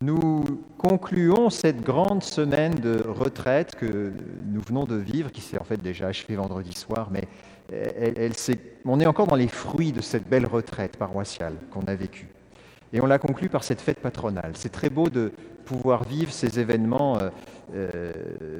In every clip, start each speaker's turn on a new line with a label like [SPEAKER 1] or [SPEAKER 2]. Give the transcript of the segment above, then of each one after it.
[SPEAKER 1] Nous concluons cette grande semaine de retraite que nous venons de vivre, qui s'est en fait déjà achevée vendredi soir, mais on est encore dans les fruits de cette belle retraite paroissiale qu'on a vécue. Et on l'a conclu par cette fête patronale. C'est très beau de pouvoir vivre ces événements euh, euh,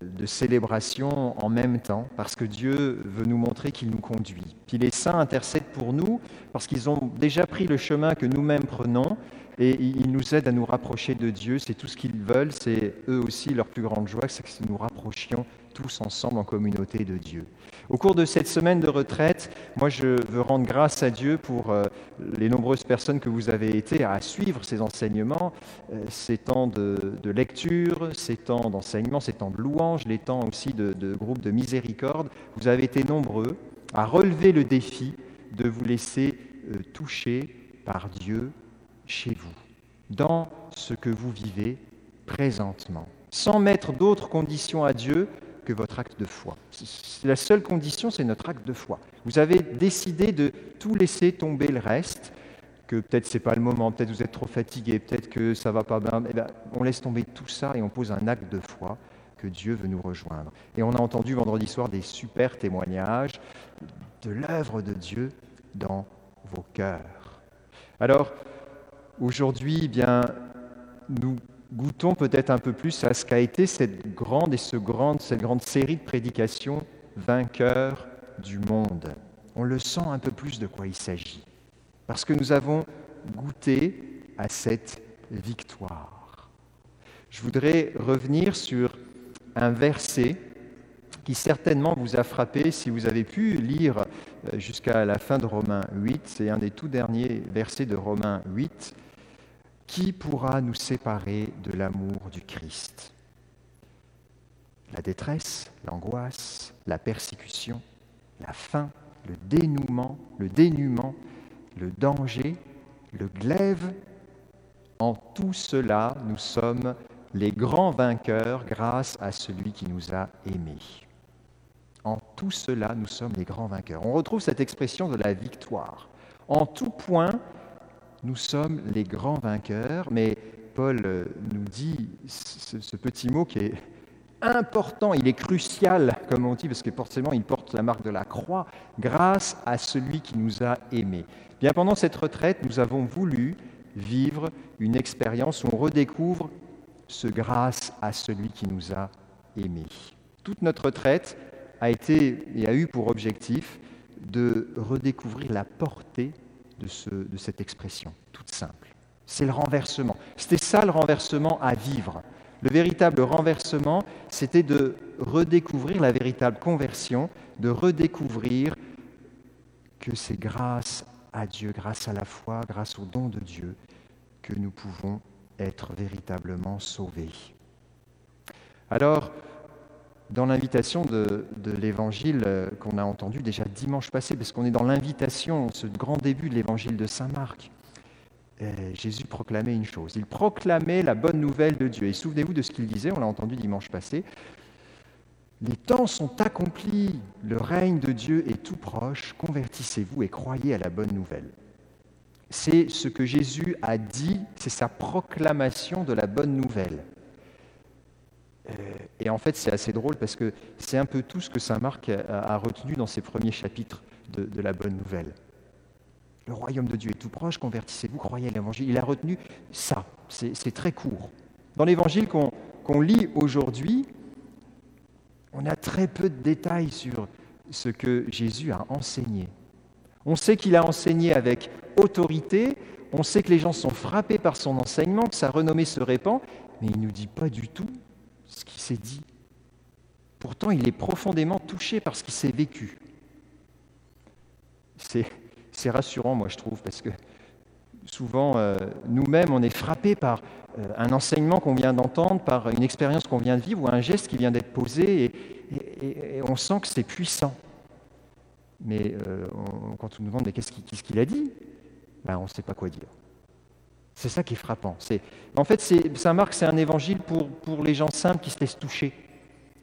[SPEAKER 1] de célébration en même temps, parce que Dieu veut nous montrer qu'il nous conduit. Puis les saints intercèdent pour nous, parce qu'ils ont déjà pris le chemin que nous-mêmes prenons, et ils nous aident à nous rapprocher de Dieu. C'est tout ce qu'ils veulent, c'est eux aussi leur plus grande joie, c'est que nous rapprochions tous ensemble en communauté de Dieu. Au cours de cette semaine de retraite, moi je veux rendre grâce à Dieu pour euh, les nombreuses personnes que vous avez été à suivre ces enseignements, euh, ces temps de, lecture, ces temps d'enseignement, ces temps de louange, les temps aussi de, de groupe de miséricorde. Vous avez été nombreux à relever le défi de vous laisser euh, toucher par Dieu chez vous, dans ce que vous vivez présentement, sans mettre d'autres conditions à Dieu que votre acte de foi. La seule condition, c'est notre acte de foi. Vous avez décidé de tout laisser tomber le reste, que peut-être ce n'est pas le moment, peut-être vous êtes trop fatigué, peut-être que ça va pas bien. Eh bien. On laisse tomber tout ça et on pose un acte de foi que Dieu veut nous rejoindre. Et on a entendu vendredi soir des super témoignages de l'œuvre de Dieu dans vos cœurs. Alors, aujourd'hui, eh bien, nous goûtons peut-être un peu plus à ce qu'a été cette grande et ce grande, cette grande série de prédications vainqueurs du monde. On le sent un peu plus de quoi il s'agit, parce que nous avons goûté à cette victoire. Je voudrais revenir sur un verset qui certainement vous a frappé si vous avez pu lire euh, jusqu'à la fin de Romains 8. C'est un des tout derniers versets de Romains 8 qui pourra nous séparer de l'amour du Christ? La détresse, l'angoisse, la persécution, la faim, le dénouement, le dénuement, le danger, le glaive, en tout cela, nous sommes les grands vainqueurs grâce à celui qui nous a aimés. En tout cela, nous sommes les grands vainqueurs. On retrouve cette expression de la victoire. En tout point, nous sommes les grands vainqueurs, mais Paul euh, nous dit ce, petit mot qui est important, il est crucial, comme on dit, parce que forcément il porte la marque de la croix, grâce à celui qui nous a aimés. Bien pendant cette retraite, nous avons voulu vivre une expérience où on redécouvre ce grâce à celui qui nous a aimés. Toute notre retraite a été et a eu pour objectif de redécouvrir la portée de, cette expression, toute simple. C'est le renversement. C'était ça le renversement à vivre. Le véritable renversement, c'était de redécouvrir la véritable conversion, de redécouvrir que c'est grâce à Dieu, grâce à la foi, grâce au don de Dieu, que nous pouvons être véritablement sauvés. Alors, dans l'invitation de, l'évangile euh, qu'on a entendu déjà dimanche passé, parce qu'on est dans l'invitation, ce grand début de l'évangile de Saint Marc, euh, Jésus proclamait une chose. Il proclamait la bonne nouvelle de Dieu. Et souvenez-vous de ce qu'il disait, on l'a entendu dimanche passé. Les temps sont accomplis, le règne de Dieu est tout proche, convertissez-vous et croyez à la bonne nouvelle. C'est ce que Jésus a dit, c'est sa proclamation de la bonne nouvelle. Euh, et en fait, c'est assez drôle parce que c'est un peu tout ce que Saint Marc a, retenu dans ses premiers chapitres de, la Bonne Nouvelle. Le royaume de Dieu est tout proche, convertissez-vous, croyez à l'Évangile. Il a retenu ça, c'est très court. Dans l'Évangile qu'on lit aujourd'hui, on a très peu de détails sur ce que Jésus a enseigné. On sait qu'il a enseigné avec autorité, on sait que les gens sont frappés par son enseignement, que sa renommée se répand, mais il ne nous dit pas du tout ce qui s'est dit. Pourtant, il est profondément touché par ce qui s'est vécu. C'est rassurant, moi, je trouve, parce que souvent, euh, nous-mêmes, on est frappés par euh, un enseignement qu'on vient d'entendre, par une expérience qu'on vient de vivre ou un geste qui vient d'être posé, et, on sent que c'est puissant. Mais euh, quand on nous demande qu'est-ce qu'il a dit, ben, on ne sait pas quoi dire. C'est ça qui est frappant. En fait, Saint Marc, c'est un évangile pour, les gens simples qui se laissent toucher.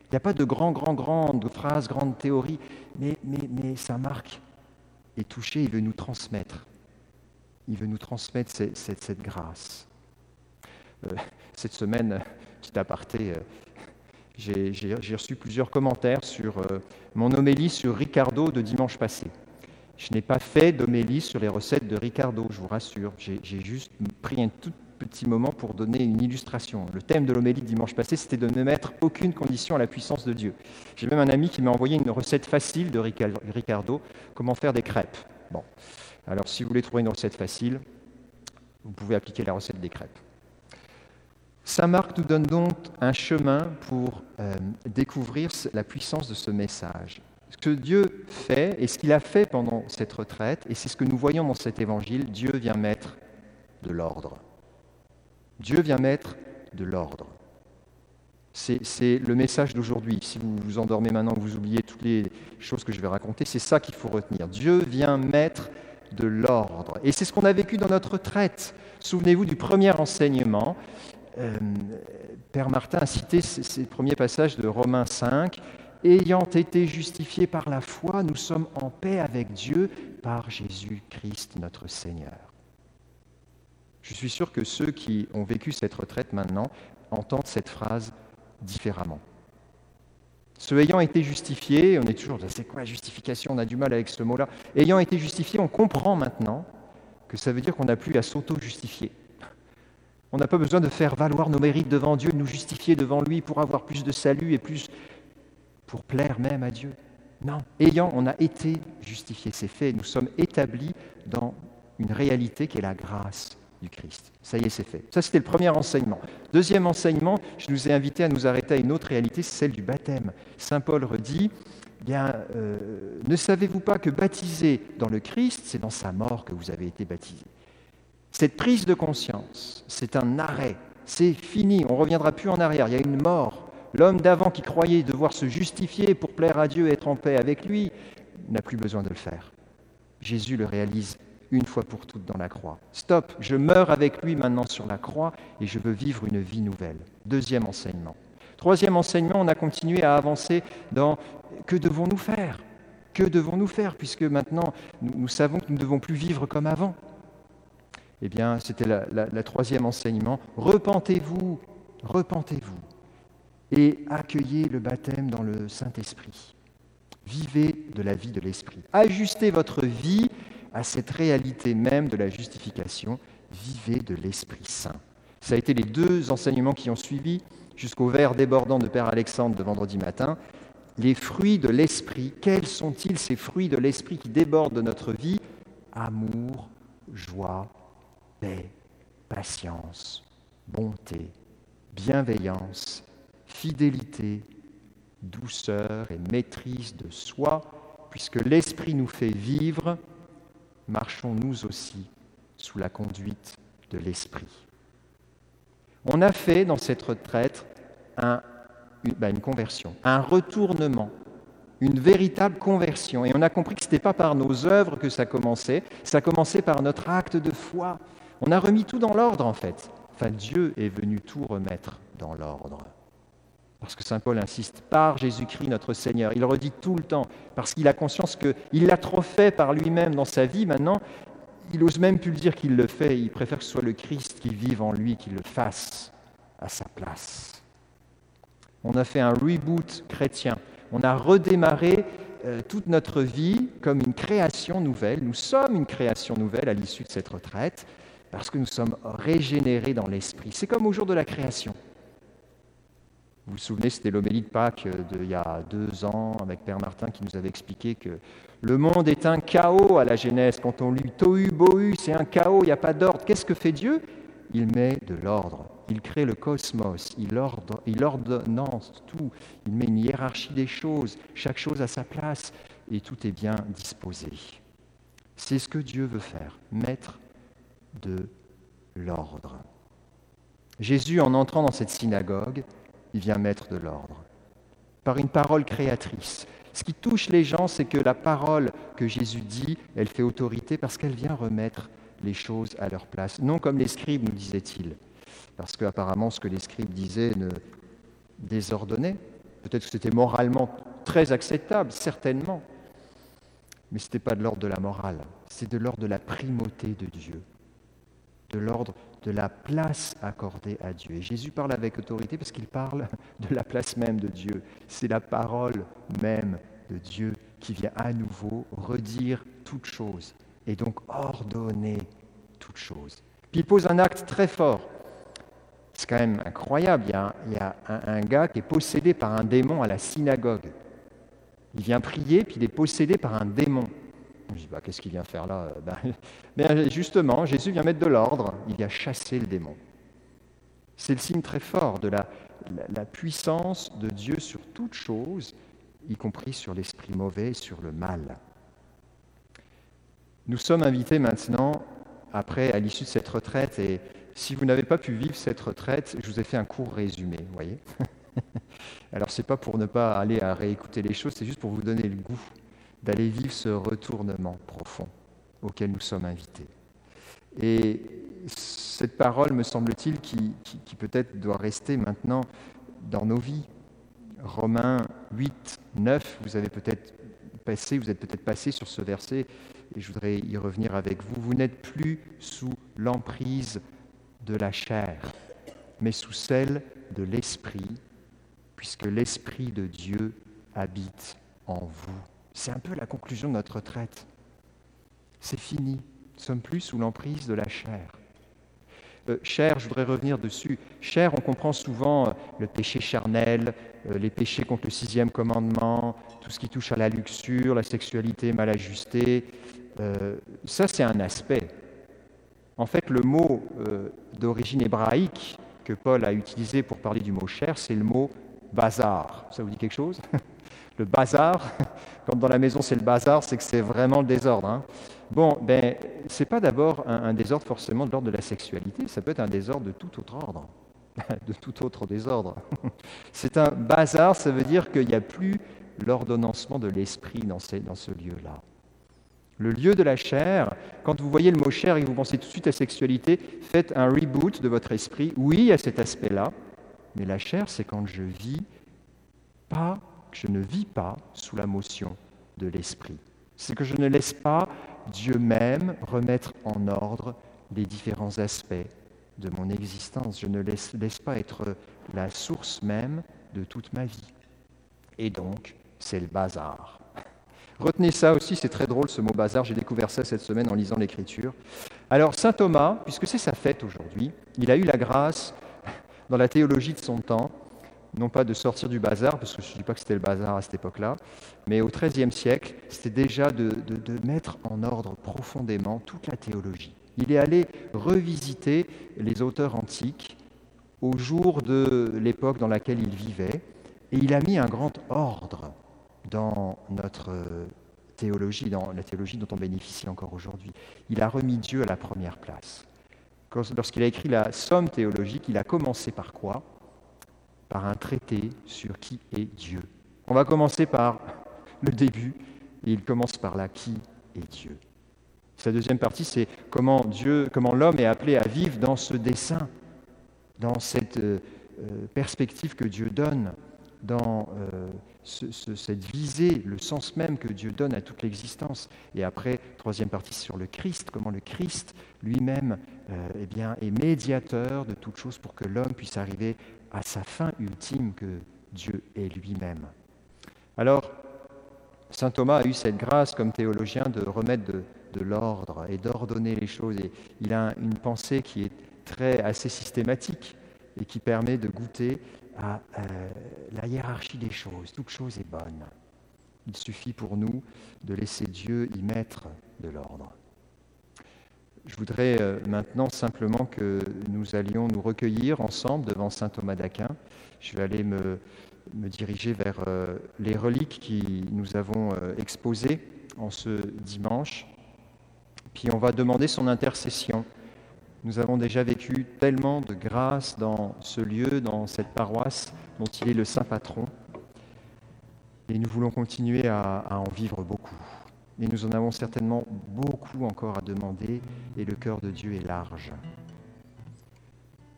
[SPEAKER 1] Il n'y a pas de grands, grands, grandes phrases, grandes théories, mais, Saint Marc est touché, il veut nous transmettre. Il veut nous transmettre cette, grâce. Euh, Cette semaine, petit aparté, j'ai reçu plusieurs commentaires sur mon homélie sur Ricardo de dimanche passé. Je n'ai pas fait d'homélie sur les recettes de Ricardo, je vous rassure. J'ai juste pris un tout petit moment pour donner une illustration. Le thème de l'homélie dimanche passé, c'était de ne mettre aucune condition à la puissance de Dieu. J'ai même un ami qui m'a envoyé une recette facile de Ricardo, comment faire des crêpes. Bon, alors si vous voulez trouver une recette facile, vous pouvez appliquer la recette des crêpes. Saint Marc nous donne donc un chemin pour euh, découvrir la puissance de ce message ce que Dieu fait et ce qu'il a fait pendant cette retraite, et c'est ce que nous voyons dans cet évangile, Dieu vient mettre de l'ordre. Dieu vient mettre de l'ordre. C'est le message d'aujourd'hui. Si vous vous endormez maintenant, vous oubliez toutes les choses que je vais raconter, c'est ça qu'il faut retenir. Dieu vient mettre de l'ordre. Et c'est ce qu'on a vécu dans notre retraite. Souvenez-vous du premier enseignement. Euh, Père Martin a cité ces premiers passages de Romains 5 ayant été justifiés par la foi, nous sommes en paix avec Dieu par Jésus-Christ notre Seigneur. Je suis sûr que ceux qui ont vécu cette retraite maintenant entendent cette phrase différemment. Ceux ayant été justifiés, on est toujours, c'est quoi la justification? On a du mal avec ce mot-là. Ayant été justifiés, on comprend maintenant que ça veut dire qu'on n'a plus à s'auto-justifier. On n'a pas besoin de faire valoir nos mérites devant Dieu, de nous justifier devant lui pour avoir plus de salut et plus pour plaire même à Dieu. Non, ayant, on a été justifié, c'est fait, nous sommes établis dans une réalité qui est la grâce du Christ. Ça y est, c'est fait. Ça, c'était le premier enseignement. Deuxième enseignement, je nous ai invité à nous arrêter à une autre réalité, c'est celle du baptême. Saint Paul redit, bien, euh, ne savez-vous pas que baptiser dans le Christ, c'est dans sa mort que vous avez été baptisé Cette prise de conscience, c'est un arrêt, c'est fini, on ne reviendra plus en arrière, il y a une mort. L'homme d'avant qui croyait devoir se justifier pour plaire à Dieu et être en paix avec lui n'a plus besoin de le faire. Jésus le réalise une fois pour toutes dans la croix. Stop, je meurs avec lui maintenant sur la croix et je veux vivre une vie nouvelle. Deuxième enseignement. Troisième enseignement, on a continué à avancer dans que devons-nous faire? Que devons-nous faire puisque maintenant nous, savons que nous ne devons plus vivre comme avant Eh bien, c'était le troisième enseignement. Repentez-vous, repentez-vous et accueillez le baptême dans le Saint-Esprit. Vivez de la vie de l'Esprit. Ajustez votre vie à cette réalité même de la justification. Vivez de l'Esprit Saint. Ça a été les deux enseignements qui ont suivi jusqu'au vers débordant de Père Alexandre de vendredi matin. Les fruits de l'Esprit, quels sont-ils ces fruits de l'Esprit qui débordent de notre vie? Amour, joie, paix, patience, bonté, bienveillance, fidélité, douceur et maîtrise de soi, puisque l'Esprit nous fait vivre, marchons nous aussi sous la conduite de l'Esprit. On a fait dans cette retraite un, une, ben, une conversion, un retournement, une véritable conversion. Et on a compris que ce n'était pas par nos œuvres que ça commençait, ça commençait par notre acte de foi. On a remis tout dans l'ordre en fait. Enfin, Dieu est venu tout remettre dans l'ordre. Parce que Saint Paul insiste, par Jésus-Christ notre Seigneur. Il redit tout le temps, parce qu'il a conscience qu'il l'a trop fait par lui-même dans sa vie. Maintenant, il ose même plus le dire qu'il le fait. Il préfère que ce soit le Christ qui vive en lui, qui le fasse à sa place. On a fait un reboot chrétien. On a redémarré euh, toute notre vie comme une création nouvelle. Nous sommes une création nouvelle à l'issue de cette retraite parce que nous sommes régénérés dans l'esprit. C'est comme au jour de la création. Vous vous souvenez, c'était l'homélie de Pâques d'il y a deux ans avec Père Martin qui nous avait expliqué que le monde est un chaos à la Genèse. Quand on lit Tohu Bohu, c'est un chaos, il n'y a pas d'ordre. Qu'est-ce que fait Dieu? Il met de l'ordre. Il crée le cosmos, il, ordre, il ordonnance tout, il met une hiérarchie des choses, chaque chose à sa place, et tout est bien disposé. C'est ce que Dieu veut faire, mettre de l'ordre. Jésus, en entrant dans cette synagogue, il vient mettre de l'ordre. Par une parole créatrice. Ce qui touche les gens, c'est que la parole que Jésus dit, elle fait autorité parce qu'elle vient remettre les choses à leur place. Non comme les scribes, nous disait-il. Parce qu'apparemment, ce que les scribes disaient ne désordonnait. Peut-être que c'était moralement très acceptable, certainement. Mais ce n'était pas de l'ordre de la morale, c'est de l'ordre de la primauté de Dieu, de l'ordre de la place accordée à Dieu. Et Jésus parle avec autorité parce qu'il parle de la place même de Dieu. C'est la parole même de Dieu qui vient à nouveau redire toute chose et donc ordonner toute chose. Puis il pose un acte très fort. C'est quand même incroyable. Il y a, un, gars qui est possédé par un démon à la synagogue. Il vient prier, puis il est possédé par un démon. Je dis, bah, qu'est-ce qu'il vient faire là ben, ben, Justement, Jésus vient mettre de l'ordre, il vient chasser le démon. C'est le signe très fort de la, puissance de Dieu sur toute chose, y compris sur l'esprit mauvais, sur le mal. Nous sommes invités maintenant, après, à l'issue de cette retraite, et si vous n'avez pas pu vivre cette retraite, je vous ai fait un court résumé, vous voyez Alors, ce n'est pas pour ne pas aller à réécouter les choses, c'est juste pour vous donner le goût d'aller vivre ce retournement profond auquel nous sommes invités. Et cette parole, me semble-t-il, qui, peut-être doit rester maintenant dans nos vies. Romains 8, 9, vous avez peut-être passé, vous êtes peut-être passé sur ce verset, et je voudrais y revenir avec vous. Vous n'êtes plus sous l'emprise de la chair, mais sous celle de l'esprit, puisque l'esprit de Dieu habite en vous. C'est un peu la conclusion de notre retraite. C'est fini. Nous ne sommes plus sous l'emprise de la chair. Euh, chair, je voudrais revenir dessus. Chair, on comprend souvent euh, le péché charnel, euh, les péchés contre le sixième commandement, tout ce qui touche à la luxure, la sexualité mal ajustée. Euh, ça, c'est un aspect. En fait, le mot d'origine hébraïque que Paul a utilisé pour parler du mot chair, c'est le mot bazar. Ça vous dit quelque chose? Le bazar, quand dans la maison c'est le bazar, c'est que c'est vraiment le désordre. Hein. Bon, ben, c'est pas d'abord un, désordre forcément de l'ordre de la sexualité, ça peut être un désordre de tout autre ordre, de tout autre désordre. c'est un bazar, ça veut dire qu'il n'y a plus l'ordonnancement de l'esprit dans, dans ce lieu-là. Le lieu de la chair, quand vous voyez le mot chair et que vous pensez tout de suite à sexualité, faites un reboot de votre esprit. Oui, a cet aspect-là, mais la chair, c'est quand je vis pas, je ne vis pas sous la motion de l'esprit. C'est que je ne laisse pas Dieu même remettre en ordre les différents aspects de mon existence. Je ne laisse, laisse pas être la source même de toute ma vie. Et donc, c'est le bazar. Retenez ça aussi, c'est très drôle ce mot bazar, j'ai découvert ça cette semaine en lisant l'Écriture. Alors Saint Thomas, puisque c'est sa fête aujourd'hui, il a eu la grâce, dans la théologie de son temps, non pas de sortir du bazar, parce que je ne dis pas que c'était le bazar à cette époque-là, mais au XIIIe siècle, c'était déjà de, mettre en ordre profondément toute la théologie. Il est allé revisiter les auteurs antiques au jour de l'époque dans laquelle il vivait, et il a mis un grand ordre dans notre théologie, dans la théologie dont on bénéficie encore aujourd'hui. Il a remis Dieu à la première place. Lorsqu'il a écrit la somme théologique, il a commencé par quoi? Par un traité sur qui est Dieu. On va commencer par le début, et il commence par là qui est Dieu. Sa deuxième partie, c'est comment comment l'homme est appelé à vivre dans ce dessein, dans cette euh, perspective que Dieu donne, dans euh, ce, ce, cette visée, le sens même que Dieu donne à toute l'existence. Et après, troisième partie sur le Christ, comment le Christ lui-même euh, eh bien, est médiateur de toute chose pour que l'homme puisse arriver à sa fin ultime que Dieu est lui-même. Alors, Saint Thomas a eu cette grâce comme théologien de remettre de, de l'ordre et d'ordonner les choses. Et il a une pensée qui est très assez systématique et qui permet de goûter à euh, la hiérarchie des choses. Toute chose est bonne. Il suffit pour nous de laisser Dieu y mettre de l'ordre. Je voudrais euh, maintenant simplement que nous allions nous recueillir ensemble devant saint Thomas d'Aquin. Je vais aller me, me diriger vers euh, les reliques qui nous avons exposées en ce dimanche. Puis on va demander son intercession. Nous avons déjà vécu tellement de grâce dans ce lieu, dans cette paroisse dont il est le saint patron. Et nous voulons continuer à, en vivre beaucoup. Et nous en avons certainement beaucoup encore à demander, et le cœur de Dieu est large.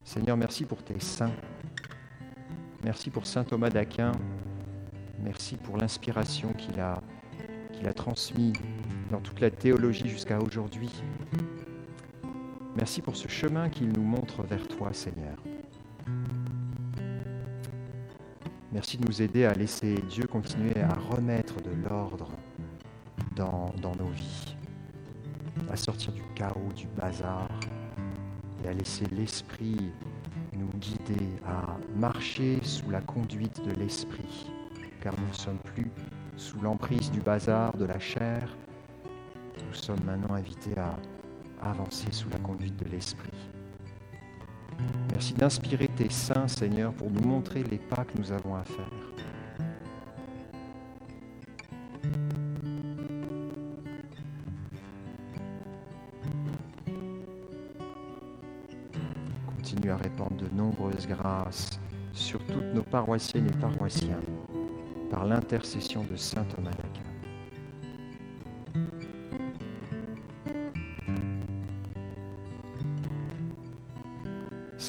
[SPEAKER 1] Seigneur, merci pour tes saints. Merci pour saint Thomas d'Aquin. Merci pour l'inspiration qu'il a transmise dans toute la théologie jusqu'à aujourd'hui. Merci pour ce chemin qu'il nous montre vers toi, Seigneur. Merci de nous aider à laisser Dieu continuer à remettre de l'ordre dans, nos vies, à sortir du chaos, du bazar, et à laisser l'Esprit nous guider, à marcher sous la conduite de l'Esprit, car nous ne sommes plus sous l'emprise du bazar, de la chair, nous sommes maintenant invités à avancer sous la conduite de l'Esprit. Merci d'inspirer tes saints, Seigneur, pour nous montrer les pas que nous avons à faire. Continue à répandre de nombreuses grâces sur toutes nos paroissiennes et paroissiens par l'intercession de Saint Thomas d'Aquin.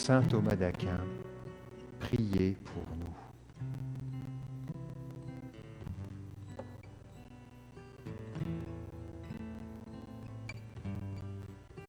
[SPEAKER 1] Saint Thomas d'Aquin, priez pour